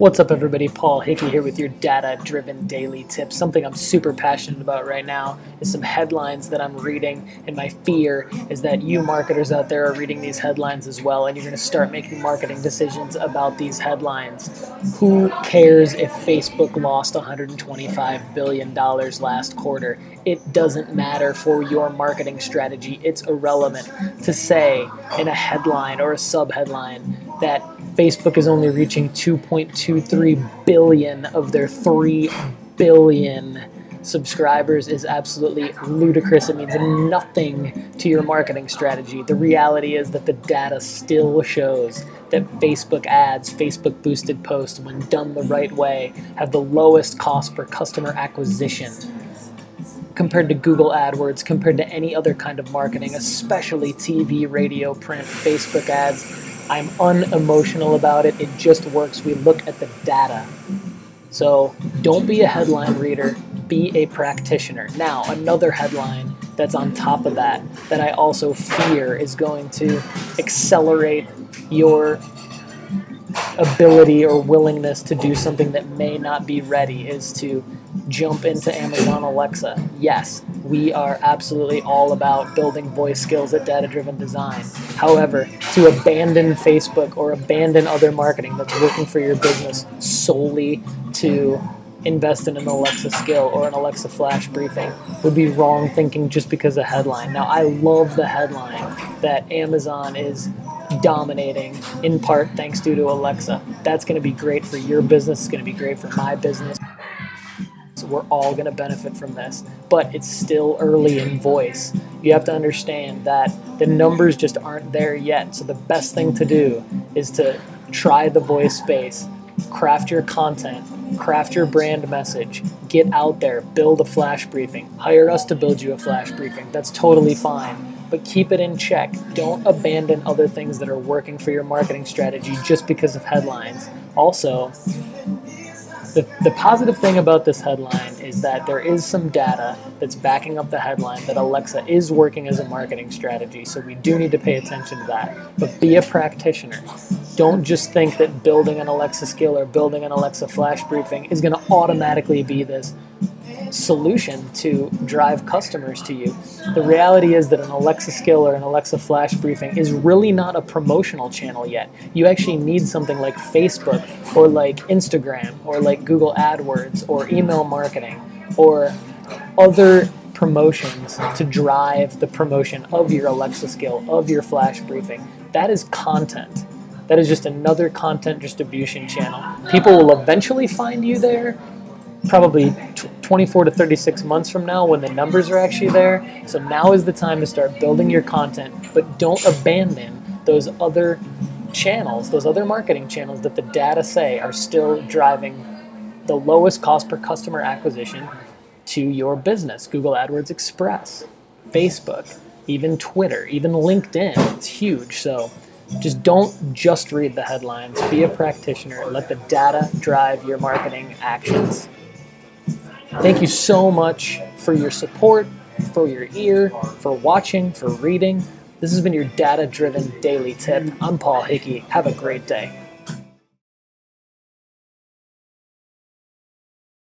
What's up, everybody? Paul Hickey here with your data driven daily tips. Something I'm super passionate about right now is some headlines that I'm reading, and my fear is that you marketers out there are reading these headlines as well, and you're going to start making marketing decisions about these headlines. Who cares if Facebook lost $125 billion last quarter? It doesn't matter for your marketing strategy. It's irrelevant to say in a headline or a subheadline that Facebook is only reaching 2.23 billion of their 3 billion subscribers is absolutely ludicrous. It means nothing to your marketing strategy. The reality is that the data still shows that Facebook ads, Facebook boosted posts, when done the right way, have the lowest cost per customer acquisition compared to Google AdWords, compared to any other kind of marketing, especially TV, radio, print, Facebook ads I'm unemotional about it. It just works. We look at the data. So don't be a headline reader, be a practitioner. Now, another headline that's on top of that, that I also fear is going to accelerate your ability or willingness to do something that may not be ready is to jump into Amazon Alexa. Yes, we are absolutely all about building voice skills at Data Driven Design. However, to abandon Facebook or abandon other marketing that's working for your business solely to invest in an Alexa skill or an Alexa flash briefing would be wrong thinking just because of headline. Now, I love the headline that Amazon is dominating in part thanks due to Alexa. That's going to be great for your business, it's going to be great for my business. We're all going to benefit from this, but it's still early in voice. You have to understand that the numbers just aren't there yet. So the best thing to do is to try the voice space, craft your content, craft your brand message, get out there, build a flash briefing, hire us to build you a flash briefing. That's totally fine. But keep it in check. Don't abandon other things that are working for your marketing strategy just because of headlines. Also, the, the positive thing about this headline is that there is some data that's backing up the headline that Alexa is working as a marketing strategy, so we do need to pay attention to that. But be a practitioner. Don't just think that building an Alexa skill or building an Alexa flash briefing is going to automatically be this solution to drive customers to you. The reality is that an Alexa skill or an Alexa flash briefing is really not a promotional channel yet. You actually need something like Facebook or like Instagram or like Google AdWords or email marketing or other promotions to drive the promotion of your Alexa skill, of your flash briefing. That is content. That is just another content distribution channel. People will eventually find you there, probably 24 to 36 months from now when the numbers are actually there. So now is the time to start building your content, but don't abandon those other channels, those other marketing channels that the data say are still driving the lowest cost per customer acquisition to your business. Google AdWords Express, Facebook, even Twitter, even LinkedIn. It's huge. So just don't just read the headlines. Be a practitioner. Let the data drive your marketing actions. Thank you so much for your support, for your ear, for watching, for reading. This has been your data driven daily tip. I'm Paul Hickey. Have a great day.